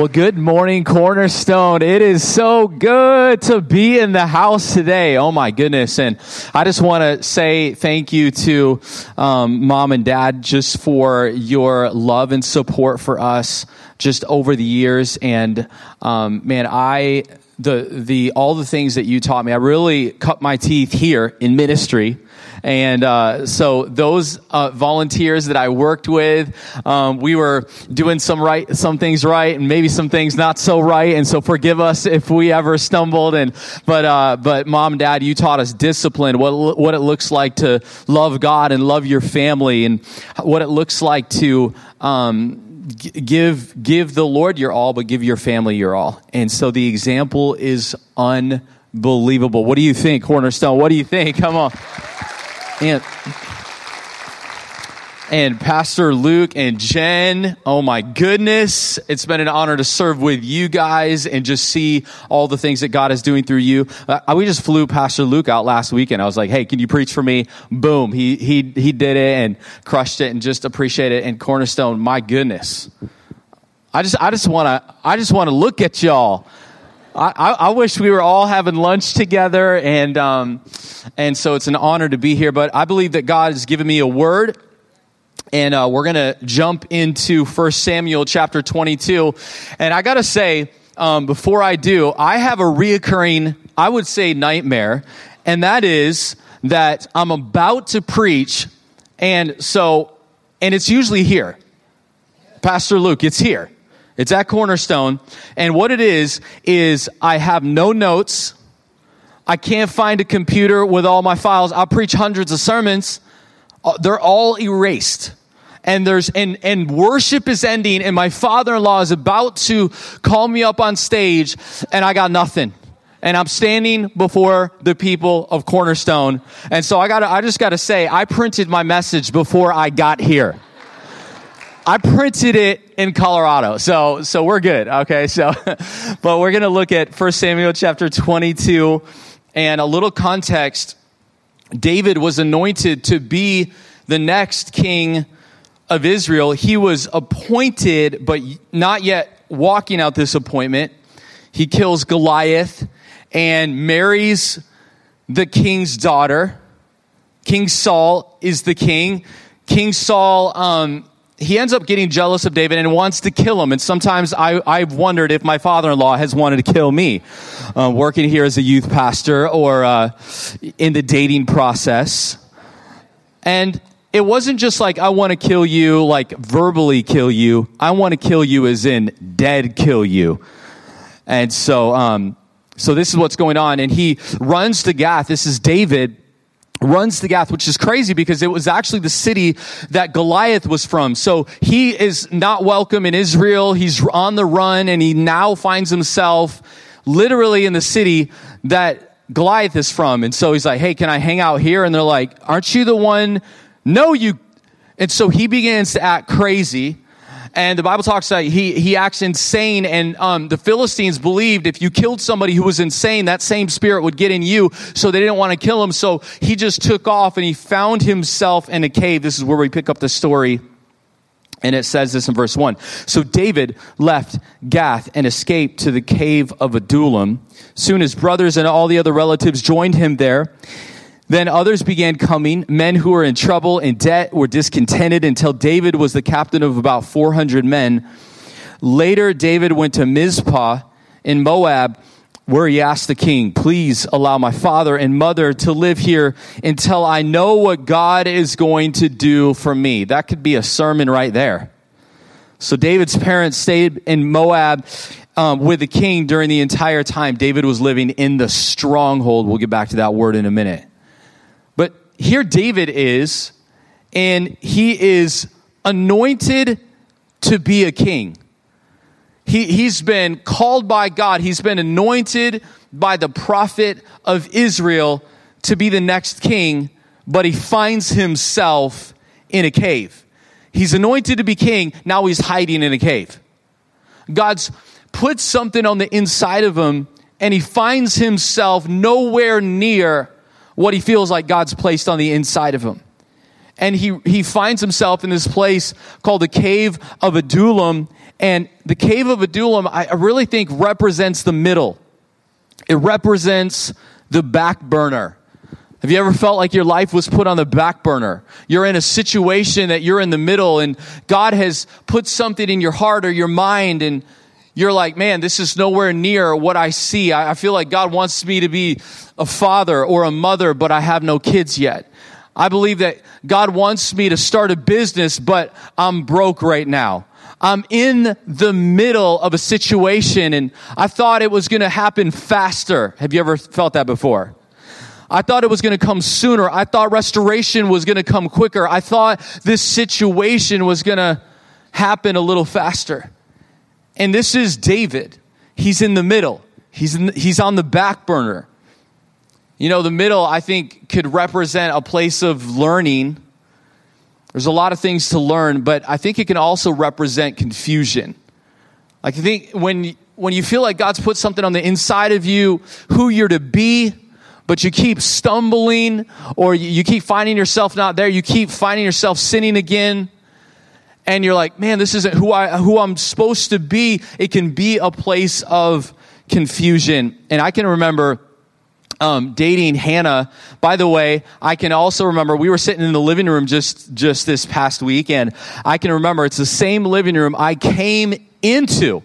Well, good morning, Cornerstone. It is so good to be in the house today. Oh my goodness. And I just want to say thank you to um, mom and dad just for your love and support for us just over the years. And um, man, I, the, the, all the things that you taught me, I really cut my teeth here in ministry. And uh, so those uh, volunteers that I worked with, um, we were doing some right, some things right, and maybe some things not so right. And so forgive us if we ever stumbled. And but uh, but mom and dad, you taught us discipline, what what it looks like to love God and love your family, and what it looks like to. Um, give give the lord your all but give your family your all and so the example is unbelievable what do you think cornerstone what do you think come on and and Pastor Luke and Jen. Oh my goodness. It's been an honor to serve with you guys and just see all the things that God is doing through you. Uh, we just flew Pastor Luke out last weekend. I was like, Hey, can you preach for me? Boom. He, he, he did it and crushed it and just appreciate it. And Cornerstone, my goodness. I just, I just want to, I just want to look at y'all. I, I, wish we were all having lunch together, and um, and so it's an honor to be here. But I believe that God has given me a word, and uh, we're going to jump into First Samuel chapter 22. And I got to say, um, before I do, I have a reoccurring, I would say, nightmare, and that is that I'm about to preach, and so, and it's usually here. Pastor Luke, it's here. It's at Cornerstone. And what it is, is I have no notes. I can't find a computer with all my files. I'll preach hundreds of sermons. Uh, they're all erased. And there's, and, and worship is ending and my father-in-law is about to call me up on stage and I got nothing and I'm standing before the people of Cornerstone. And so I got I just got to say I printed my message before I got here. I printed it in Colorado. So, so we're good. Okay. So, but we're to look at 1 Samuel chapter 22 and a little context. David was anointed to be the next king of Israel. He was appointed, but not yet walking out this appointment. He kills Goliath and marries the king's daughter. King Saul is the king. King Saul um, he ends up getting jealous of David and wants to kill him. And sometimes I, I've wondered if my father-in-law has wanted to kill me, uh, working here as a youth pastor or uh, in the dating process. And it wasn't just like I want to kill you, like verbally kill you. I want to kill you as in dead kill you. And so, um, so this is what's going on. And he runs to Gath. This is David runs to Gath, which is crazy because it was actually the city that Goliath was from. So he is not welcome in Israel. He's on the run and he now finds himself literally in the city that Goliath is from. And so he's like, Hey, can I hang out here? And they're like, aren't you the one? No, you. And so he begins to act crazy and the Bible talks about he, he acts insane. And um, the Philistines believed if you killed somebody who was insane, that same spirit would get in you. So they didn't want to kill him. So he just took off and he found himself in a cave. This is where we pick up the story. And it says this in verse 1. So David left Gath and escaped to the cave of Adullam. Soon his brothers and all the other relatives joined him there. Then others began coming. Men who were in trouble, in debt, were discontented until David was the captain of about 400 men. Later, David went to Mizpah in Moab, where he asked the king, Please allow my father and mother to live here until I know what God is going to do for me. That could be a sermon right there. So David's parents stayed in Moab um, with the king during the entire time David was living in the stronghold. We'll get back to that word in a minute here David is, and he is anointed to be a king. He, he's been called by God, he's been anointed by the prophet of Israel to be the next king, but he finds himself in a cave. He's anointed to be king, now he's hiding in a cave. God's put something on the inside of him, and he finds himself nowhere near what he feels like God's placed on the inside of him. and he, he finds himself in this place called the Cave of Adullam. And the Cave of Adullam, I, I really think represents the middle. It represents the back burner. Have you ever felt like your life was put on the back burner? You're in a situation that you're in the middle and God has put something in your heart or your mind and you're like, man, this is nowhere near what I see. I, I feel like God wants me to be a father or a mother, but I have no kids yet. I believe that God wants me to start a business, but I'm broke right now. I'm in the middle of a situation and I thought it was going to happen faster. Have you ever felt that before? I thought it was going to come sooner. I thought restoration was going to come quicker. I thought this situation was going to happen a little faster. And this is David. He's in the middle. He's, he's on the back burner. You know, the middle, I think, could represent a place of learning. There's a lot of things to learn, but I think it can also represent confusion. Like, I think when, when you feel like God's put something on the inside of you, who you're to be, but you keep stumbling or you keep finding yourself not there, you keep finding yourself sinning again, and you're like, man, this isn't who I who I'm supposed to be. It can be a place of confusion. And I can remember um, dating Hannah. By the way, I can also remember we were sitting in the living room just just this past week, and I can remember it's the same living room I came into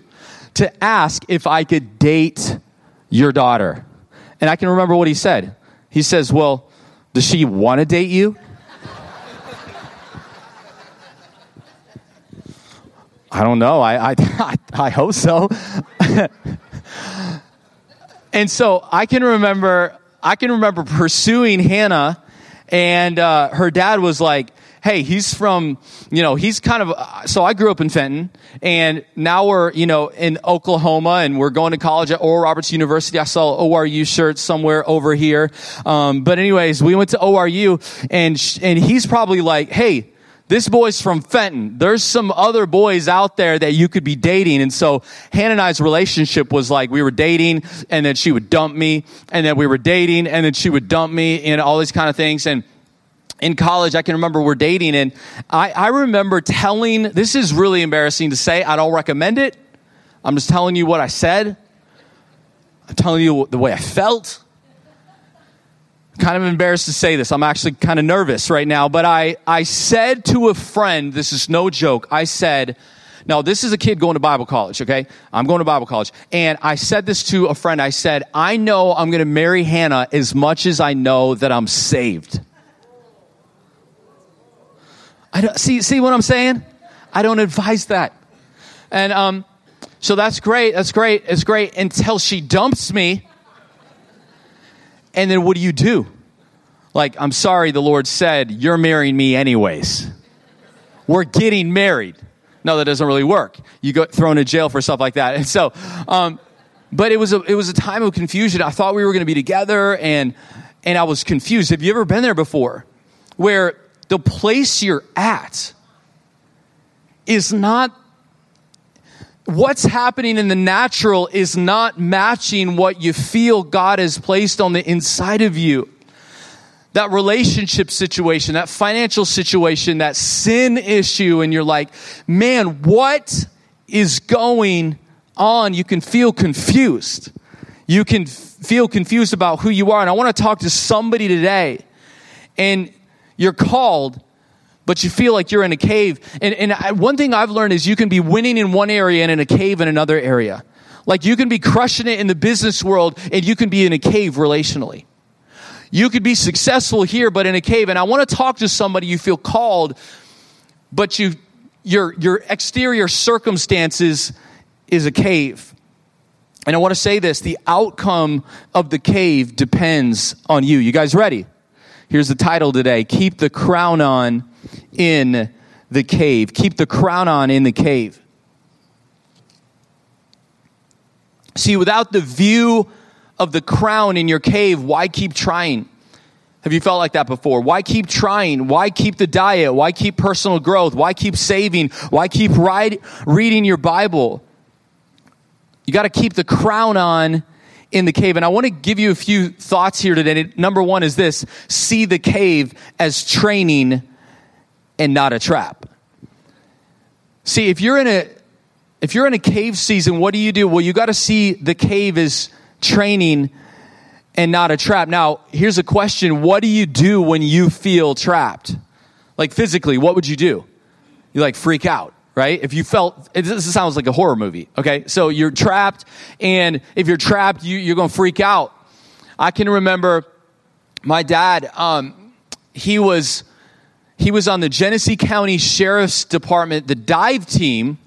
to ask if I could date your daughter. And I can remember what he said. He says, "Well, does she want to date you?" I don't know. I I, I hope so. And so I can remember, I can remember pursuing Hannah, and uh, her dad was like, "Hey, he's from, you know, he's kind of." Uh, so I grew up in Fenton, and now we're, you know, in Oklahoma, and we're going to college at Oral Roberts University. I saw ORU shirts somewhere over here, um, but anyways, we went to ORU, and sh- and he's probably like, "Hey." This boy's from Fenton. There's some other boys out there that you could be dating. And so Hannah and I's relationship was like we were dating and then she would dump me and then we were dating and then she would dump me and all these kind of things. And in college, I can remember we're dating and I, I remember telling, this is really embarrassing to say. I don't recommend it. I'm just telling you what I said. I'm telling you the way I felt kind of embarrassed to say this. I'm actually kind of nervous right now, but I, I said to a friend, this is no joke, I said, no, this is a kid going to Bible college, okay? I'm going to Bible college. And I said this to a friend. I said, I know I'm going to marry Hannah as much as I know that I'm saved. I don't, see, see what I'm saying? I don't advise that. And um, so that's great. That's great. It's great until she dumps me and then what do you do? Like, I'm sorry, the Lord said, You're marrying me anyways. We're getting married. No, that doesn't really work. You get thrown in jail for stuff like that. And so, um, but it was a, it was a time of confusion. I thought we were going to be together and, and I was confused. Have you ever been there before where the place you're at is not what's happening in the natural is not matching what you feel God has placed on the inside of you. That relationship situation, that financial situation, that sin issue, and you're like, man, what is going on? You can feel confused. You can feel confused about who you are. And I want to talk to somebody today. And you're called but you feel like you're in a cave. And, and I, one thing I've learned is you can be winning in one area and in a cave in another area. Like you can be crushing it in the business world and you can be in a cave relationally. You could be successful here, but in a cave. And I want to talk to somebody you feel called, but you, your, your exterior circumstances is a cave. And I want to say this the outcome of the cave depends on you. You guys ready? Here's the title today Keep the Crown On in the cave. Keep the crown on in the cave. See, without the view of the crown in your cave, why keep trying? Have you felt like that before? Why keep trying? Why keep the diet? Why keep personal growth? Why keep saving? Why keep ride, reading your Bible? You got to keep the crown on in the cave. And I want to give you a few thoughts here today. Number one is this see the cave as training and not a trap. See, if you're in a if you're in a cave season, what do you do? Well, you got to see the cave as training and not a trap. Now, here's a question. What do you do when you feel trapped? Like physically, what would you do? You like freak out, right? If you felt, this sounds like a horror movie, okay? So you're trapped, and if you're trapped, you, you're gonna freak out. I can remember my dad, um, he was, he was on the Genesee County Sheriff's Department, the dive team,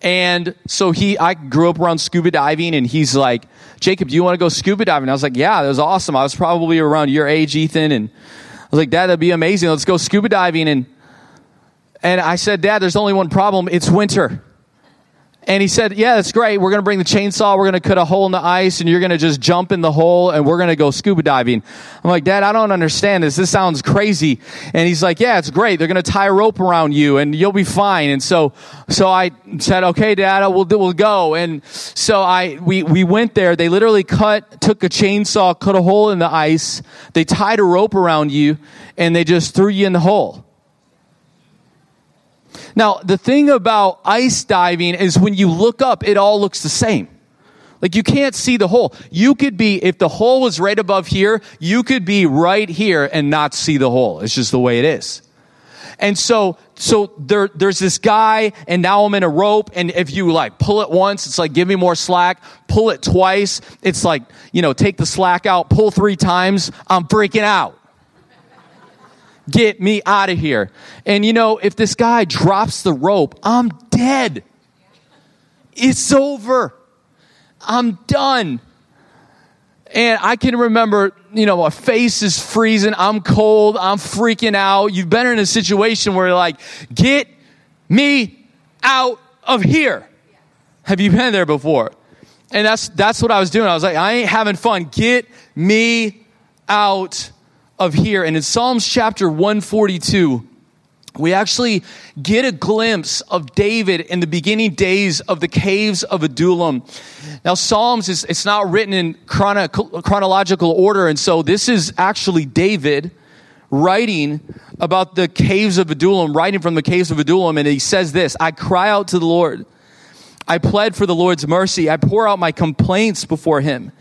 and so he, I grew up around scuba diving, and he's like, Jacob, do you want to go scuba diving? I was like, yeah, that was awesome. I was probably around your age, Ethan, and I was like, Dad, that'd be amazing. Let's go scuba diving. And and I said, Dad, there's only one problem. It's winter. And he said, Yeah, that's great. We're going to bring the chainsaw. We're going to cut a hole in the ice and you're going to just jump in the hole and we're going to go scuba diving. I'm like, Dad, I don't understand this. This sounds crazy. And he's like, Yeah, it's great. They're going to tie a rope around you and you'll be fine. And so, so I said, Okay, Dad, we'll, we'll go. And so I, we, we went there. They literally cut, took a chainsaw, cut a hole in the ice. They tied a rope around you and they just threw you in the hole. Now, the thing about ice diving is when you look up, it all looks the same. Like you can't see the hole. You could be, if the hole was right above here, you could be right here and not see the hole. It's just the way it is. And so, so there, there's this guy and now I'm in a rope. And if you like pull it once, it's like, give me more slack. Pull it twice. It's like, you know, take the slack out, pull three times. I'm freaking out. Get me out of here. And you know, if this guy drops the rope, I'm dead. It's over. I'm done. And I can remember, you know, my face is freezing. I'm cold. I'm freaking out. You've been in a situation where like, get me out of here. Have you been there before? And that's, that's what I was doing. I was like, I ain't having fun. Get me out of here. And in Psalms chapter 142, we actually get a glimpse of David in the beginning days of the caves of Adullam. Now, Psalms is it's not written in chrono, chronological order, and so this is actually David writing about the caves of Adullam, writing from the caves of Adullam, and he says this: "I cry out to the Lord." I pled for the Lord's mercy. I pour out my complaints before him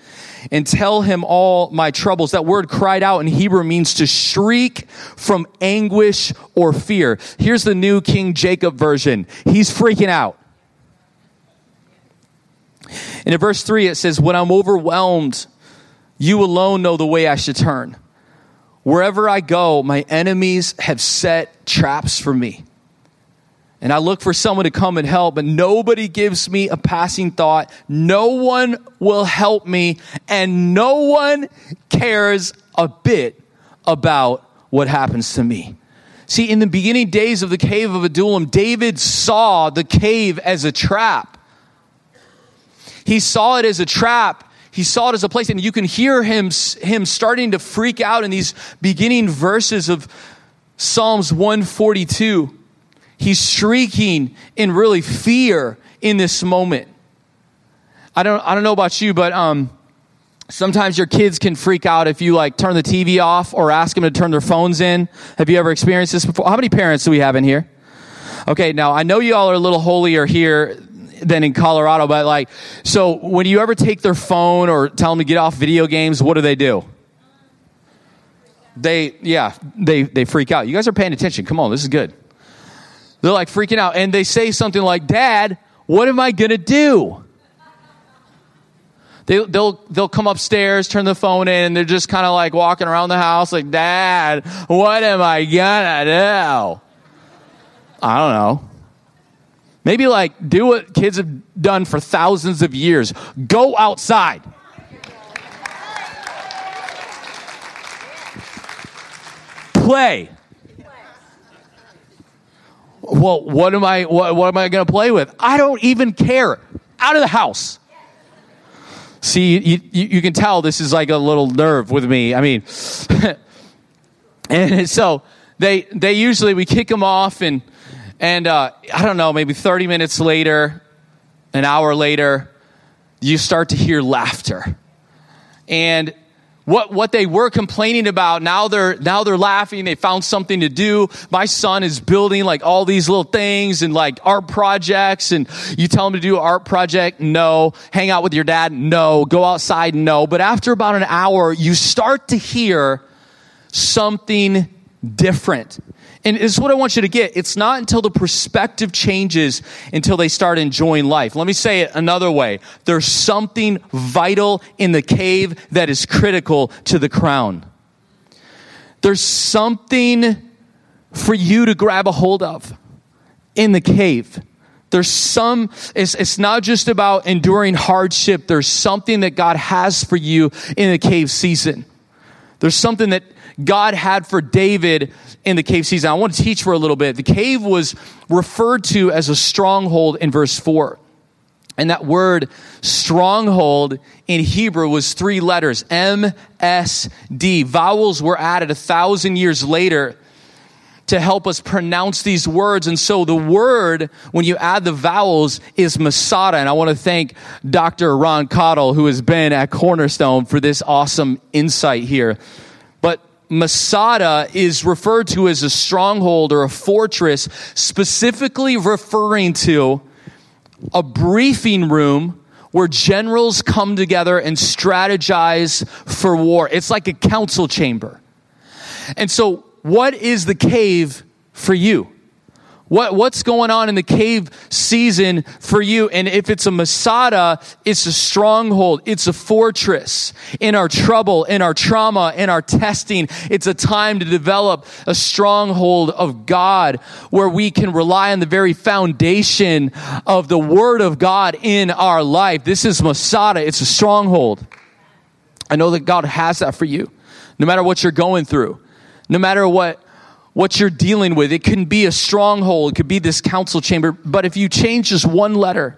and tell him all my troubles. That word cried out in Hebrew means to shriek from anguish or fear. Here's the new King Jacob version. He's freaking out. And in verse 3, it says, When I'm overwhelmed, you alone know the way I should turn. Wherever I go, my enemies have set traps for me and I look for someone to come and help, but nobody gives me a passing thought. No one will help me, and no one cares a bit about what happens to me. See, in the beginning days of the cave of Adullam, David saw the cave as a trap. He saw it as a trap. He saw it as a place, and you can hear him, him starting to freak out in these beginning verses of Psalms 142 he's shrieking in really fear in this moment. I don't, I don't know about you, but um, sometimes your kids can freak out if you like turn the TV off or ask them to turn their phones in. Have you ever experienced this before? How many parents do we have in here? Okay, now I know you all are a little holier here than in Colorado, but like, so when you ever take their phone or tell them to get off video games, what do they do? They, yeah, they, they freak out. You guys are paying attention. Come on, this is good. They're like freaking out. And they say something like, Dad, what am I going to do? They, they'll, they'll come upstairs, turn the phone in, and they're just kind of like walking around the house like, Dad, what am I going to do? I don't know. Maybe like do what kids have done for thousands of years go outside. Play well, what am I, what, what am I going to play with? I don't even care. Out of the house. See, you, you, you, can tell this is like a little nerve with me. I mean, and so they, they usually, we kick them off and, and, uh, I don't know, maybe 30 minutes later, an hour later, you start to hear laughter. And what, what they were complaining about, now they're, now they're laughing. They found something to do. My son is building like all these little things and like art projects. And you tell him to do art project. No. Hang out with your dad. No. Go outside. No. But after about an hour, you start to hear something different. And this is what I want you to get. It's not until the perspective changes until they start enjoying life. Let me say it another way. There's something vital in the cave that is critical to the crown. There's something for you to grab a hold of in the cave. There's some, it's, it's not just about enduring hardship. There's something that God has for you in the cave season. There's something that God had for David in the cave season. I want to teach for a little bit. The cave was referred to as a stronghold in verse 4. And that word stronghold in Hebrew was three letters M, S, D. Vowels were added a thousand years later to help us pronounce these words. And so the word, when you add the vowels, is Masada. And I want to thank Dr. Ron Cottle, who has been at Cornerstone, for this awesome insight here. Masada is referred to as a stronghold or a fortress, specifically referring to a briefing room where generals come together and strategize for war. It's like a council chamber. And so, what is the cave for you? What, what's going on in the cave season for you? And if it's a Masada, it's a stronghold. It's a fortress in our trouble, in our trauma, in our testing. It's a time to develop a stronghold of God where we can rely on the very foundation of the word of God in our life. This is Masada. It's a stronghold. I know that God has that for you. No matter what you're going through, no matter what what you're dealing with. It can be a stronghold, it could be this council chamber, but if you change just one letter,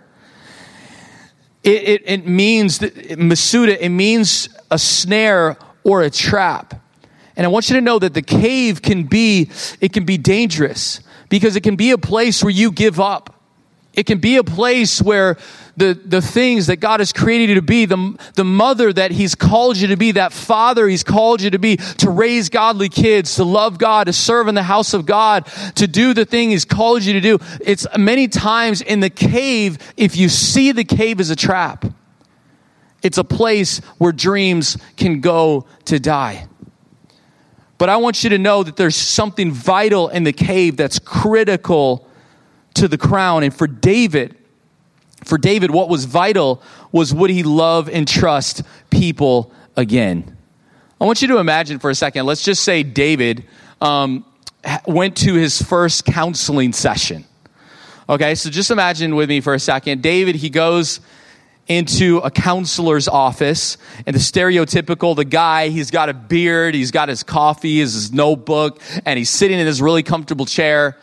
it, it, it means, Masuda, it means a snare or a trap. And I want you to know that the cave can be, it can be dangerous because it can be a place where you give up. It can be a place where the, the things that God has created you to be, the, the mother that He's called you to be, that father He's called you to be, to raise godly kids, to love God, to serve in the house of God, to do the thing He's called you to do. It's many times in the cave, if you see the cave as a trap, it's a place where dreams can go to die. But I want you to know that there's something vital in the cave that's critical to the crown. And for David, for David, what was vital was would he love and trust people again? I want you to imagine for a second, let's just say David um, went to his first counseling session. Okay, so just imagine with me for a second. David, he goes into a counselor's office and the stereotypical the guy he's got a beard he's got his coffee his notebook and he's sitting in his really comfortable chair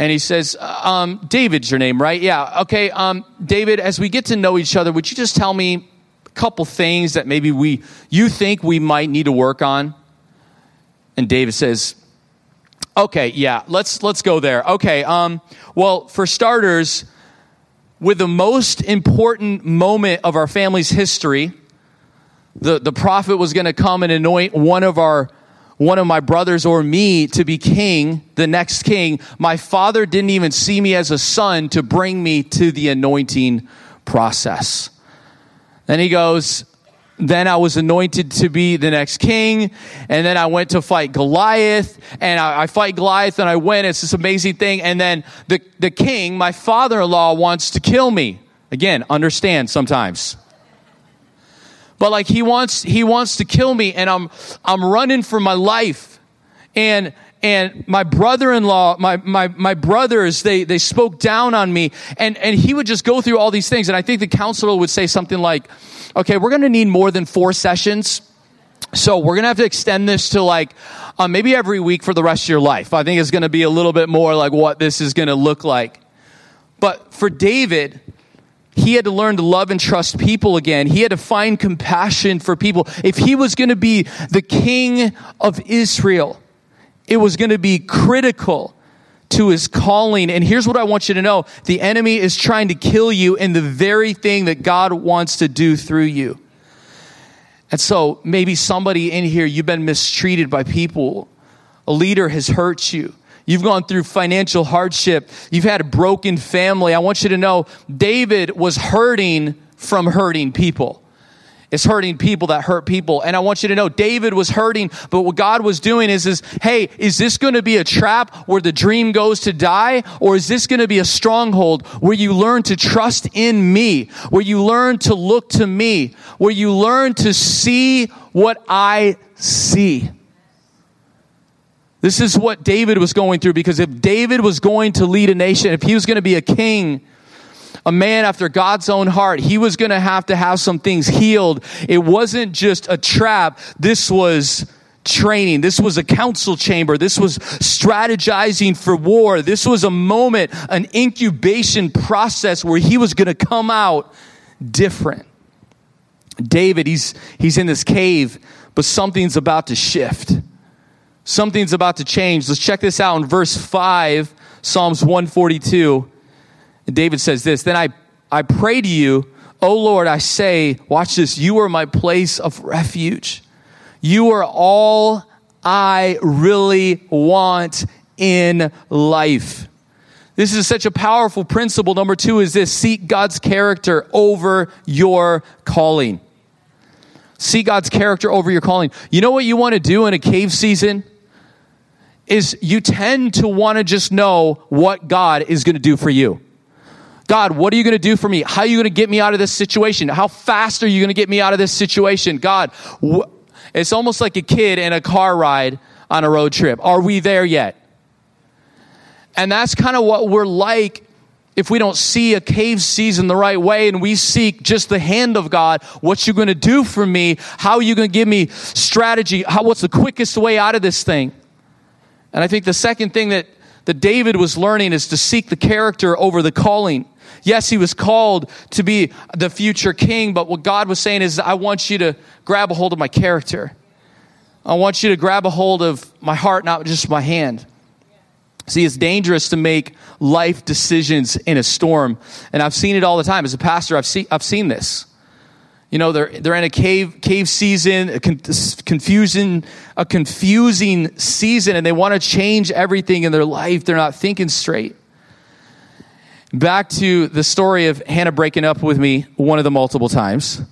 and he says, um, David's your name, right? Yeah. Okay. Um, David, as we get to know each other, would you just tell me a couple things that maybe we, you think we might need to work on? And David says, okay, yeah, let's, let's go there. Okay. Um, well, for starters, with the most important moment of our family's history, the, the prophet was going to come and anoint one of our one of my brothers or me to be king, the next king, my father didn't even see me as a son to bring me to the anointing process. Then he goes, then I was anointed to be the next king. And then I went to fight Goliath and I, I, fight Goliath and I win. It's this amazing thing. And then the, the king, my father-in-law wants to kill me. Again, understand sometimes but like he wants he wants to kill me and i'm i'm running for my life. And and my brother-in-law my, my, my brothers they, they spoke down on me. And, and he would just go through all these things. And i think the counselor would say something like okay we're going to need more than four sessions. So we're going to have to extend this to like uh, maybe every week for the rest of your life. I think it's going to be a little bit more like what this is going to look like. But for david he had to learn to love and trust people again. He had to find compassion for people. If he was going to be the king of Israel, it was going to be critical to his calling. And here's what I want you to know the enemy is trying to kill you in the very thing that God wants to do through you. And so maybe somebody in here, you've been mistreated by people. A leader has hurt you. You've gone through financial hardship. You've had a broken family. I want you to know David was hurting from hurting people. It's hurting people that hurt people. And I want you to know David was hurting, but what God was doing is, is, hey, is this going to be a trap where the dream goes to die? Or is this going to be a stronghold where you learn to trust in me? Where you learn to look to me? Where you learn to see what I see? This is what David was going through because if David was going to lead a nation, if he was going to be a king, a man after God's own heart. He was going to have to have some things healed. It wasn't just a trap. This was training. This was a council chamber. This was strategizing for war. This was a moment, an incubation process where he was going to come out different. David, he's, he's in this cave, but something's about to shift. Something's about to change. Let's check this out in verse 5, Psalms 142. And David says this Then I, I pray to you, O Lord, I say, watch this, you are my place of refuge. You are all I really want in life. This is such a powerful principle. Number two is this seek God's character over your calling. See God's character over your calling. You know what you want to do in a cave season? Is you tend to want to just know what God is going to do for you. God, what are you going to do for me? How are you going to get me out of this situation? How fast are you going to get me out of this situation? God, wh- it's almost like a kid in a car ride on a road trip. Are we there yet? And that's kind of what we're like if we don't see a cave season the right way and we seek just the hand of God, what you going to do for me? How are you going to give me strategy? How, what's the quickest way out of this thing? And I think the second thing that, that David was learning is to seek the character over the calling. Yes, he was called to be the future king, but what God was saying is, I want you to grab a hold of my character. I want you to grab a hold of my heart, not just my hand. See, it's dangerous to make life decisions in a storm. And I've seen it all the time. As a pastor, I've, see, I've seen this. You know, they're, they're in a cave, cave season, a con- confusion, a confusing season, and they want to change everything in their life. They're not thinking straight back to the story of Hannah breaking up with me one of the multiple times.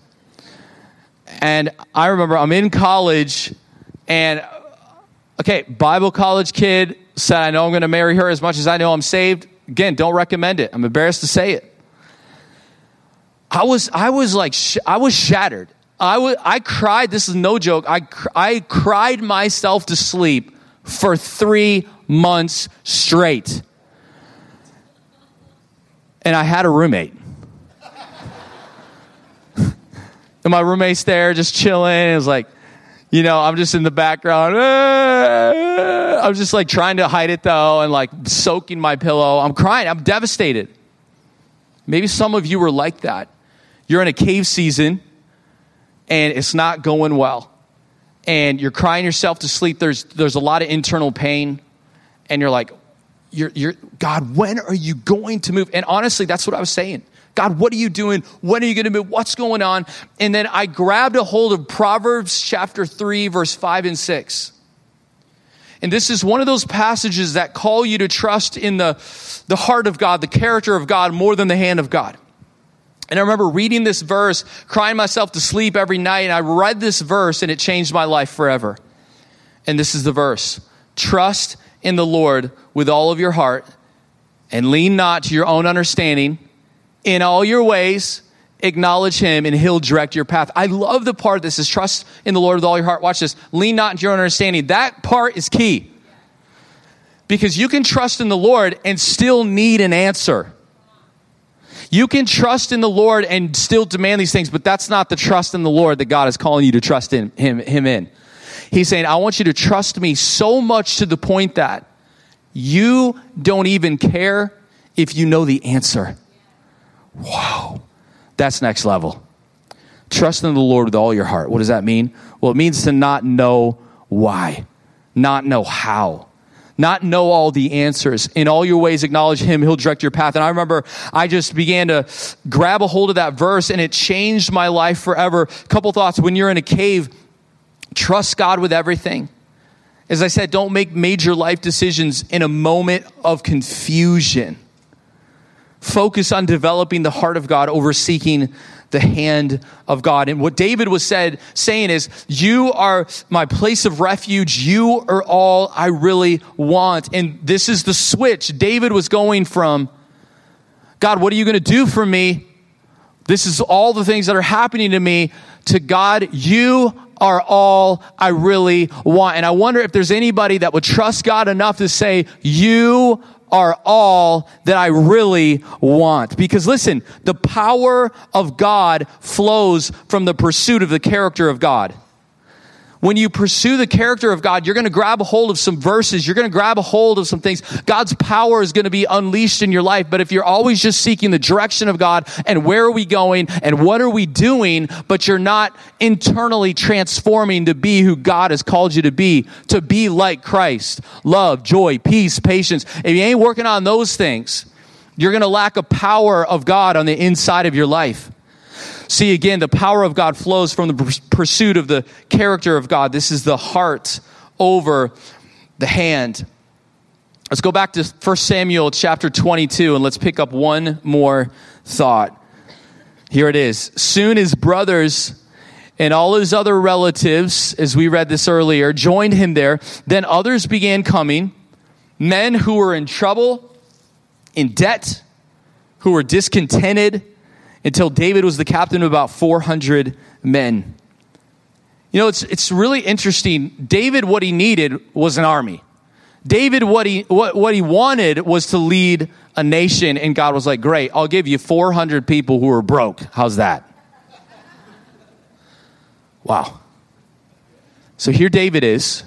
And I remember I'm in college and okay, Bible college kid said I know I'm going to marry her as much as I know I'm saved. Again, don't recommend it. I'm embarrassed to say it. I was I was like sh- I was shattered. I was I cried. This is no joke. I I cried myself to sleep for 3 months straight and I had a roommate. and my roommate's there just chilling. It was like, you know, I'm just in the background. I'm just like trying to hide it though and like soaking my pillow. I'm crying. I'm devastated. Maybe some of you were like that. You're in a cave season and it's not going well. And you're crying yourself to sleep. There's, there's a lot of internal pain. And you're like, you're, you're, God, when are you going to move? And honestly, that's what I was saying. God, what are you doing? When are you going to move? What's going on? And then I grabbed a hold of Proverbs chapter 3, verse 5 and 6. And this is one of those passages that call you to trust in the, the heart of God, the character of God, more than the hand of God. And I remember reading this verse, crying myself to sleep every night, and I read this verse and it changed my life forever. And this is the verse Trust in the Lord with all of your heart and lean not to your own understanding. In all your ways, acknowledge him and he'll direct your path. I love the part that says trust in the Lord with all your heart. Watch this. Lean not into your own understanding. That part is key. Because you can trust in the Lord and still need an answer. You can trust in the Lord and still demand these things, but that's not the trust in the Lord that God is calling you to trust in him, him in. He's saying, I want you to trust me so much to the point that you don't even care if you know the answer. Wow. That's next level. Trust in the Lord with all your heart. What does that mean? Well, it means to not know why, not know how. not know all the answers. In all your ways, acknowledge him. He'll direct your path. And I remember I just began to grab a hold of that verse and it changed my life forever. Couple thoughts. When you're in a cave, trust God with everything. As I said, don't make major life decisions in a moment of confusion. Focus on developing the heart of God over seeking the hand of God. And what David was said, saying is, you are my place of refuge. You are all I really want. And this is the switch. David was going from, God, what are you going to do for me? This is all the things that are happening to me to God, you are all I really want. And I wonder if there's anybody that would trust God enough to say, you are all that I really want. Because listen, the power of God flows from the pursuit of the character of God when you pursue the character of God, you're going to grab a hold of some verses. You're going to grab a hold of some things. God's power is going to be unleashed in your life. But if you're always just seeking the direction of God and where are we going and what are we doing, but you're not internally transforming to be who God has called you to be, to be like Christ, love, joy, peace, patience. If you ain't working on those things, you're going to lack a power of God on the inside of your life. See, again, the power of God flows from the pursuit of the character of God. This is the heart over the hand. Let's go back to 1 Samuel chapter 22 and let's pick up one more thought. Here it is. Soon his brothers and all his other relatives, as we read this earlier, joined him there. Then others began coming, men who were in trouble, in debt, who were discontented until David was the captain of about 400 men. You know, it's, it's really interesting. David, what he needed was an army. David, what he, what, what he wanted was to lead a nation, and God was like, Great, I'll give you 400 people who are broke. How's that? Wow. So here David is.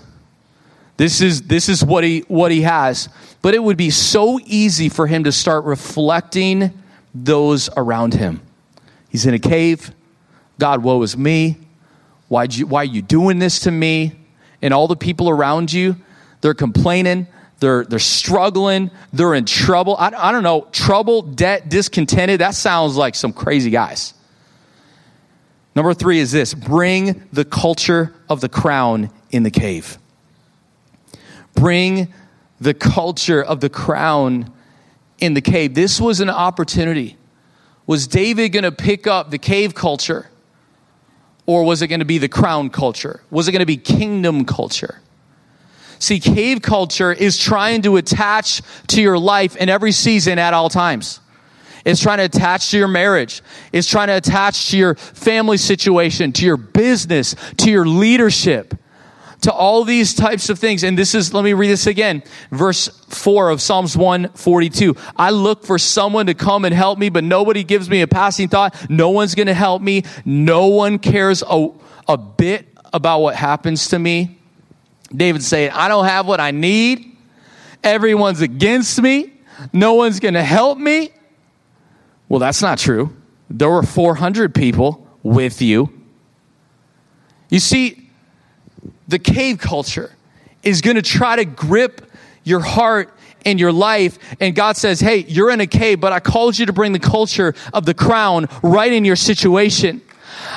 This is, this is what, he, what he has. But it would be so easy for him to start reflecting those around him. He's in a cave. God, woe is me. why why are you doing this to me? And all the people around you, they're complaining. They're, they're struggling. They're in trouble. I, I don't know. Trouble, debt, discontented. That sounds like some crazy guys. Number three is this bring the culture of the crown in the cave. Bring the culture of the crown in the cave. This was an opportunity. Was David going to pick up the cave culture? Or was it going to be the crown culture? Was it going to be kingdom culture? See, cave culture is trying to attach to your life in every season at all times. It's trying to attach to your marriage. It's trying to attach to your family situation, to your business, to your leadership to all these types of things. And this is, let me read this again. Verse 4 of Psalms 142. I look for someone to come and help me, but nobody gives me a passing thought. No one's going to help me. No one cares a, a bit about what happens to me. David saying, I don't have what I need. Everyone's against me. No one's going to help me. Well, that's not true. There were 400 people with you. You see, the cave culture is going to try to grip your heart and your life. And God says, Hey, you're in a cave, but I called you to bring the culture of the crown right in your situation.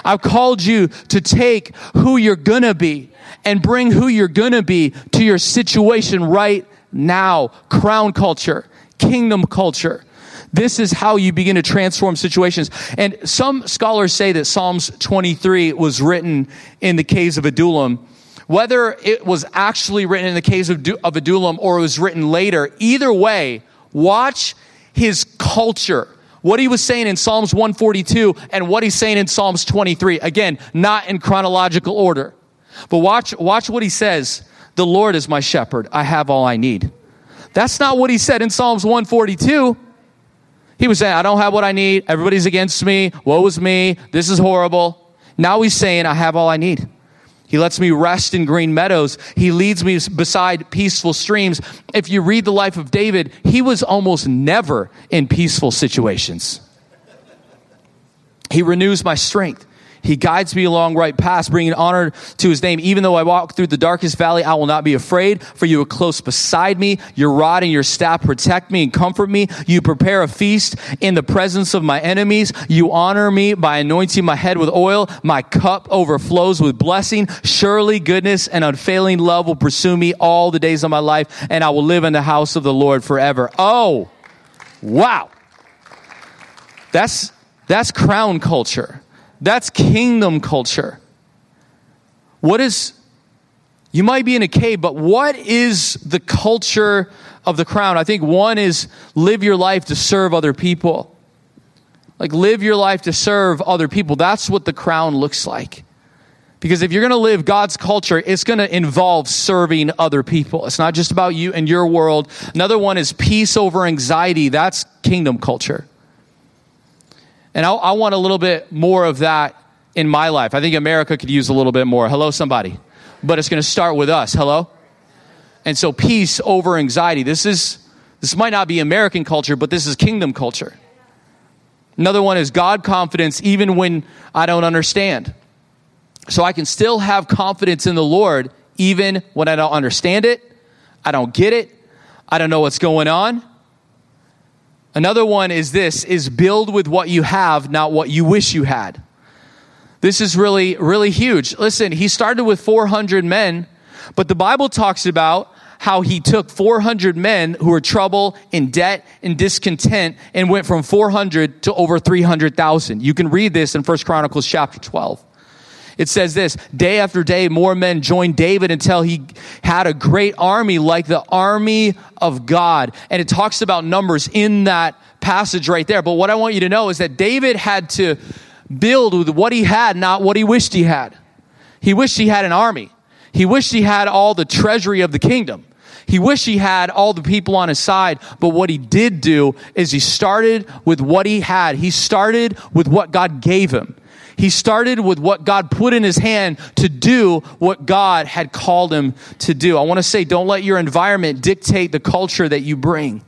I've called you to take who you're gonna be and bring who you're gonna be to your situation right now. Crown culture, kingdom culture. This is how you begin to transform situations. And some scholars say that Psalms 23 was written in the caves of Adullam whether it was actually written in the case of, of Adullam or it was written later, either way, watch his culture. What he was saying in Psalms 142 and what he's saying in Psalms 23. Again, not in chronological order. But watch, watch what he says. The Lord is my shepherd. I have all I need. That's not what he said in Psalms 142. He was saying, I don't have what I need. Everybody's against me. Woe is me. This is horrible. Now he's saying, I have all I need. He lets me rest in green meadows. He leads me beside peaceful streams. If you read the life of David, he was almost never in peaceful situations. He renews my strength. He guides me along right paths, bringing honor to his name. Even though I walk through the darkest valley, I will not be afraid, for you are close beside me. Your rod and your staff protect me and comfort me. You prepare a feast in the presence of my enemies. You honor me by anointing my head with oil. My cup overflows with blessing. Surely goodness and unfailing love will pursue me all the days of my life, and I will live in the house of the Lord forever. Oh, wow. That's, that's crown culture. That's kingdom culture. What is, you might be in a cave, but what is the culture of the crown? I think one is live your life to serve other people. Like, live your life to serve other people. That's what the crown looks like. Because if you're going to live God's culture, it's going to involve serving other people. It's not just about you and your world. Another one is peace over anxiety. That's kingdom culture. And I, I, want a little bit more of that in my life. I think America could use a little bit more. Hello, somebody. But it's going to start with us. Hello? And so peace over anxiety. This is, this might not be American culture, but this is kingdom culture. Another one is God confidence even when I don't understand. So I can still have confidence in the Lord even when I don't understand it, I don't get it, I don't know what's going on. Another one is this is build with what you have, not what you wish you had. This is really really huge. Listen, he started with 400 men, but the Bible talks about how he took 400 men who were trouble, in debt, and discontent and went from 400 to over 300,000. You can read this in First Chronicles chapter 12. It says this day after day, more men joined David until he had a great army like the army of God. And it talks about numbers in that passage right there. But what I want you to know is that David had to build with what he had, not what he wished he had. He wished he had an army. He wished he had all the treasury of the kingdom. He wished he had all the people on his side, but what he did do is he started with what he had. He started with what God gave him. He started with what God put in his hand to do what God had called him to do. I want to say, don't let your environment dictate the culture that you bring.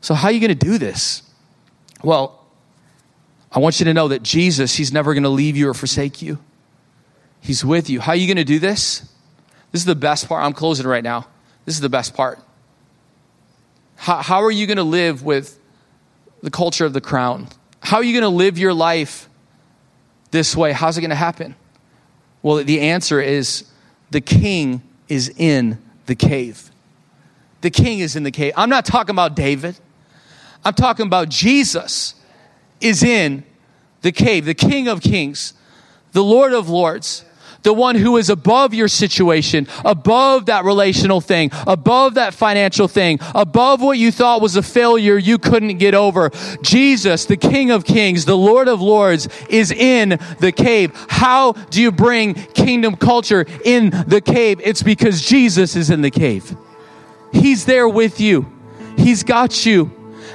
So, how are you going to do this? Well, I want you to know that Jesus, he's never going to leave you or forsake you. He's with you. How are you going to do this? This is the best part. I'm closing right now. This is the best part. How, how are you going to live with the culture of the crown? How are you going to live your life this way. How's it going to happen? Well, the answer is the king is in the cave. The king is in the cave. I'm not talking about David. I'm talking about Jesus is in the cave, the king of kings, the lord of lords the one who is above your situation, above that relational thing, above that financial thing, above what you thought was a failure you couldn't get over. Jesus, the King of Kings, the Lord of Lords, is in the cave. How do you bring kingdom culture in the cave? It's because Jesus is in the cave. He's there with you. He's got you.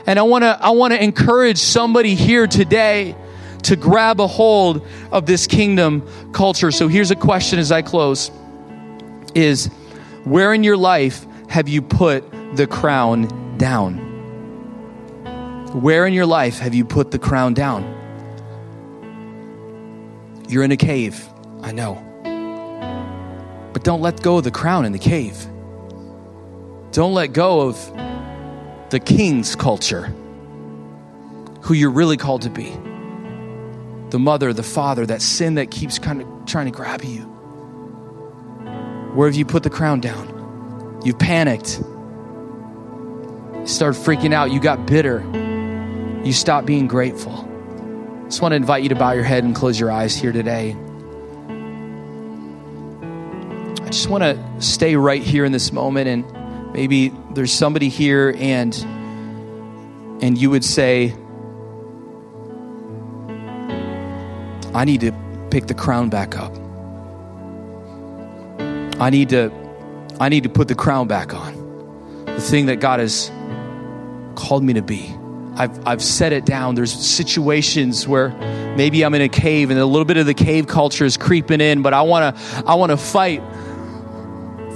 And I want to I want to encourage somebody here today to grab a hold of this kingdom culture. So here's a question as I close is where in your life have you put the crown down? Where in your life have you put the crown down? You're in a cave, I know. But don't let go of the crown in the cave. Don't let go of the king's culture, who you're really called to be the mother, the father, that sin that keeps kind of trying to grab you? Where have you put the crown down? You've panicked. You started freaking out. You got bitter. You stopped being grateful. I just want to invite you to bow your head and close your eyes here today. I just want to stay right here in this moment and maybe there's somebody here and and you would say I need to pick the crown back up. I need to I need to put the crown back on. The thing that God has called me to be. I've, I've set it down. There's situations where maybe I'm in a cave and a little bit of the cave culture is creeping in, but I want to I want to fight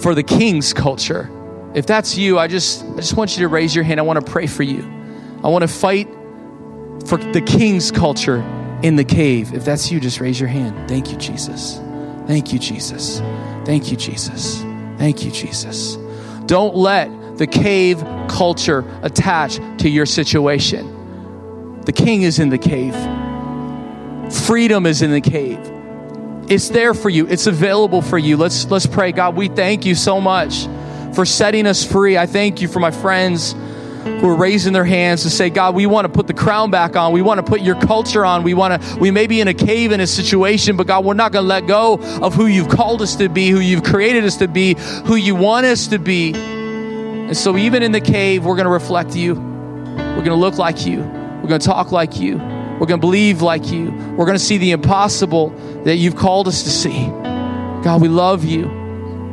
for the king's culture. If that's you, I just I just want you to raise your hand. I want to pray for you. I want to fight for the king's culture in the cave. If that's you, just raise your hand. Thank you, Jesus. Thank you, Jesus. Thank you, Jesus. Thank you, Jesus. Don't let the cave culture attach to your situation. The king is in the cave, freedom is in the cave. It's there for you. It's available for you. Let's let's pray. God, we thank you so much for setting us free. I thank you for my friends who are raising their hands to say, God, we want to put the crown back on. We want to put your culture on. We want to, we may be in a cave in a situation, but God, we're not going to let go of who you've called us to be, who you've created us to be, who you want us to be. And so, even in the cave, we're going to reflect you. We're going to look like you. We're going to talk like you. We're going to believe like you. We're going to see the impossible that you've called us to see. God, we love you.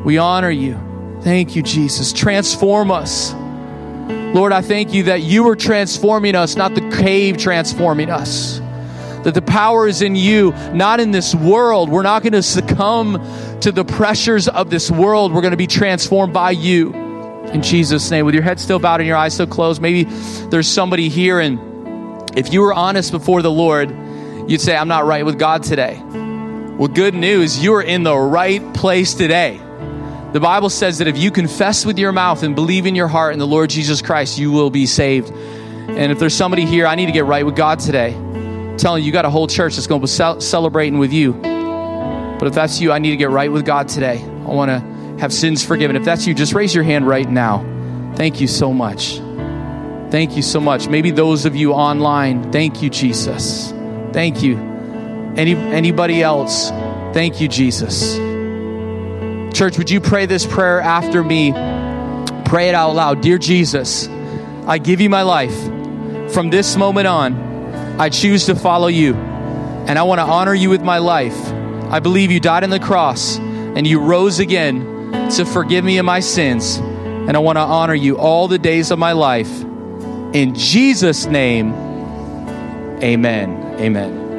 We honor you. Thank you, Jesus. Transform us. Lord, I thank you that you are transforming us, not the cave transforming us. That the power is in you, not in this world. We're not going to succumb to the pressures of this world. We're going to be transformed by you. In Jesus' name, with your head still bowed and your eyes still closed, maybe there's somebody here, and if you were honest before the Lord, you'd say, I'm not right with God today. Well, good news, you are in the right place today. The Bible says that if you confess with your mouth and believe in your heart in the Lord Jesus Christ, you will be saved. And if there's somebody here, I need to get right with God today. I'm telling you, you got a whole church that's going to be celebrating with you. But if that's you, I need to get right with God today. I want to have sins forgiven. If that's you, just raise your hand right now. Thank you so much. Thank you so much. Maybe those of you online, thank you, Jesus. Thank you. Any anybody else? Thank you, Jesus. Church, would you pray this prayer after me? Pray it out loud. Dear Jesus, I give you my life. From this moment on, I choose to follow you. And I want to honor you with my life. I believe you died on the cross and you rose again to forgive me of my sins. And I want to honor you all the days of my life. In Jesus' name, amen. Amen.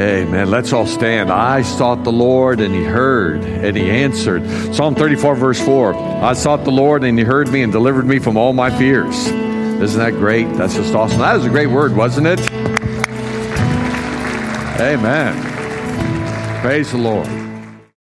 Amen. Let's all stand. I sought the Lord and he heard and he answered. Psalm 34, verse 4. I sought the Lord and he heard me and delivered me from all my fears. Isn't that great? That's just awesome. That was a great word, wasn't it? Amen. Praise the Lord.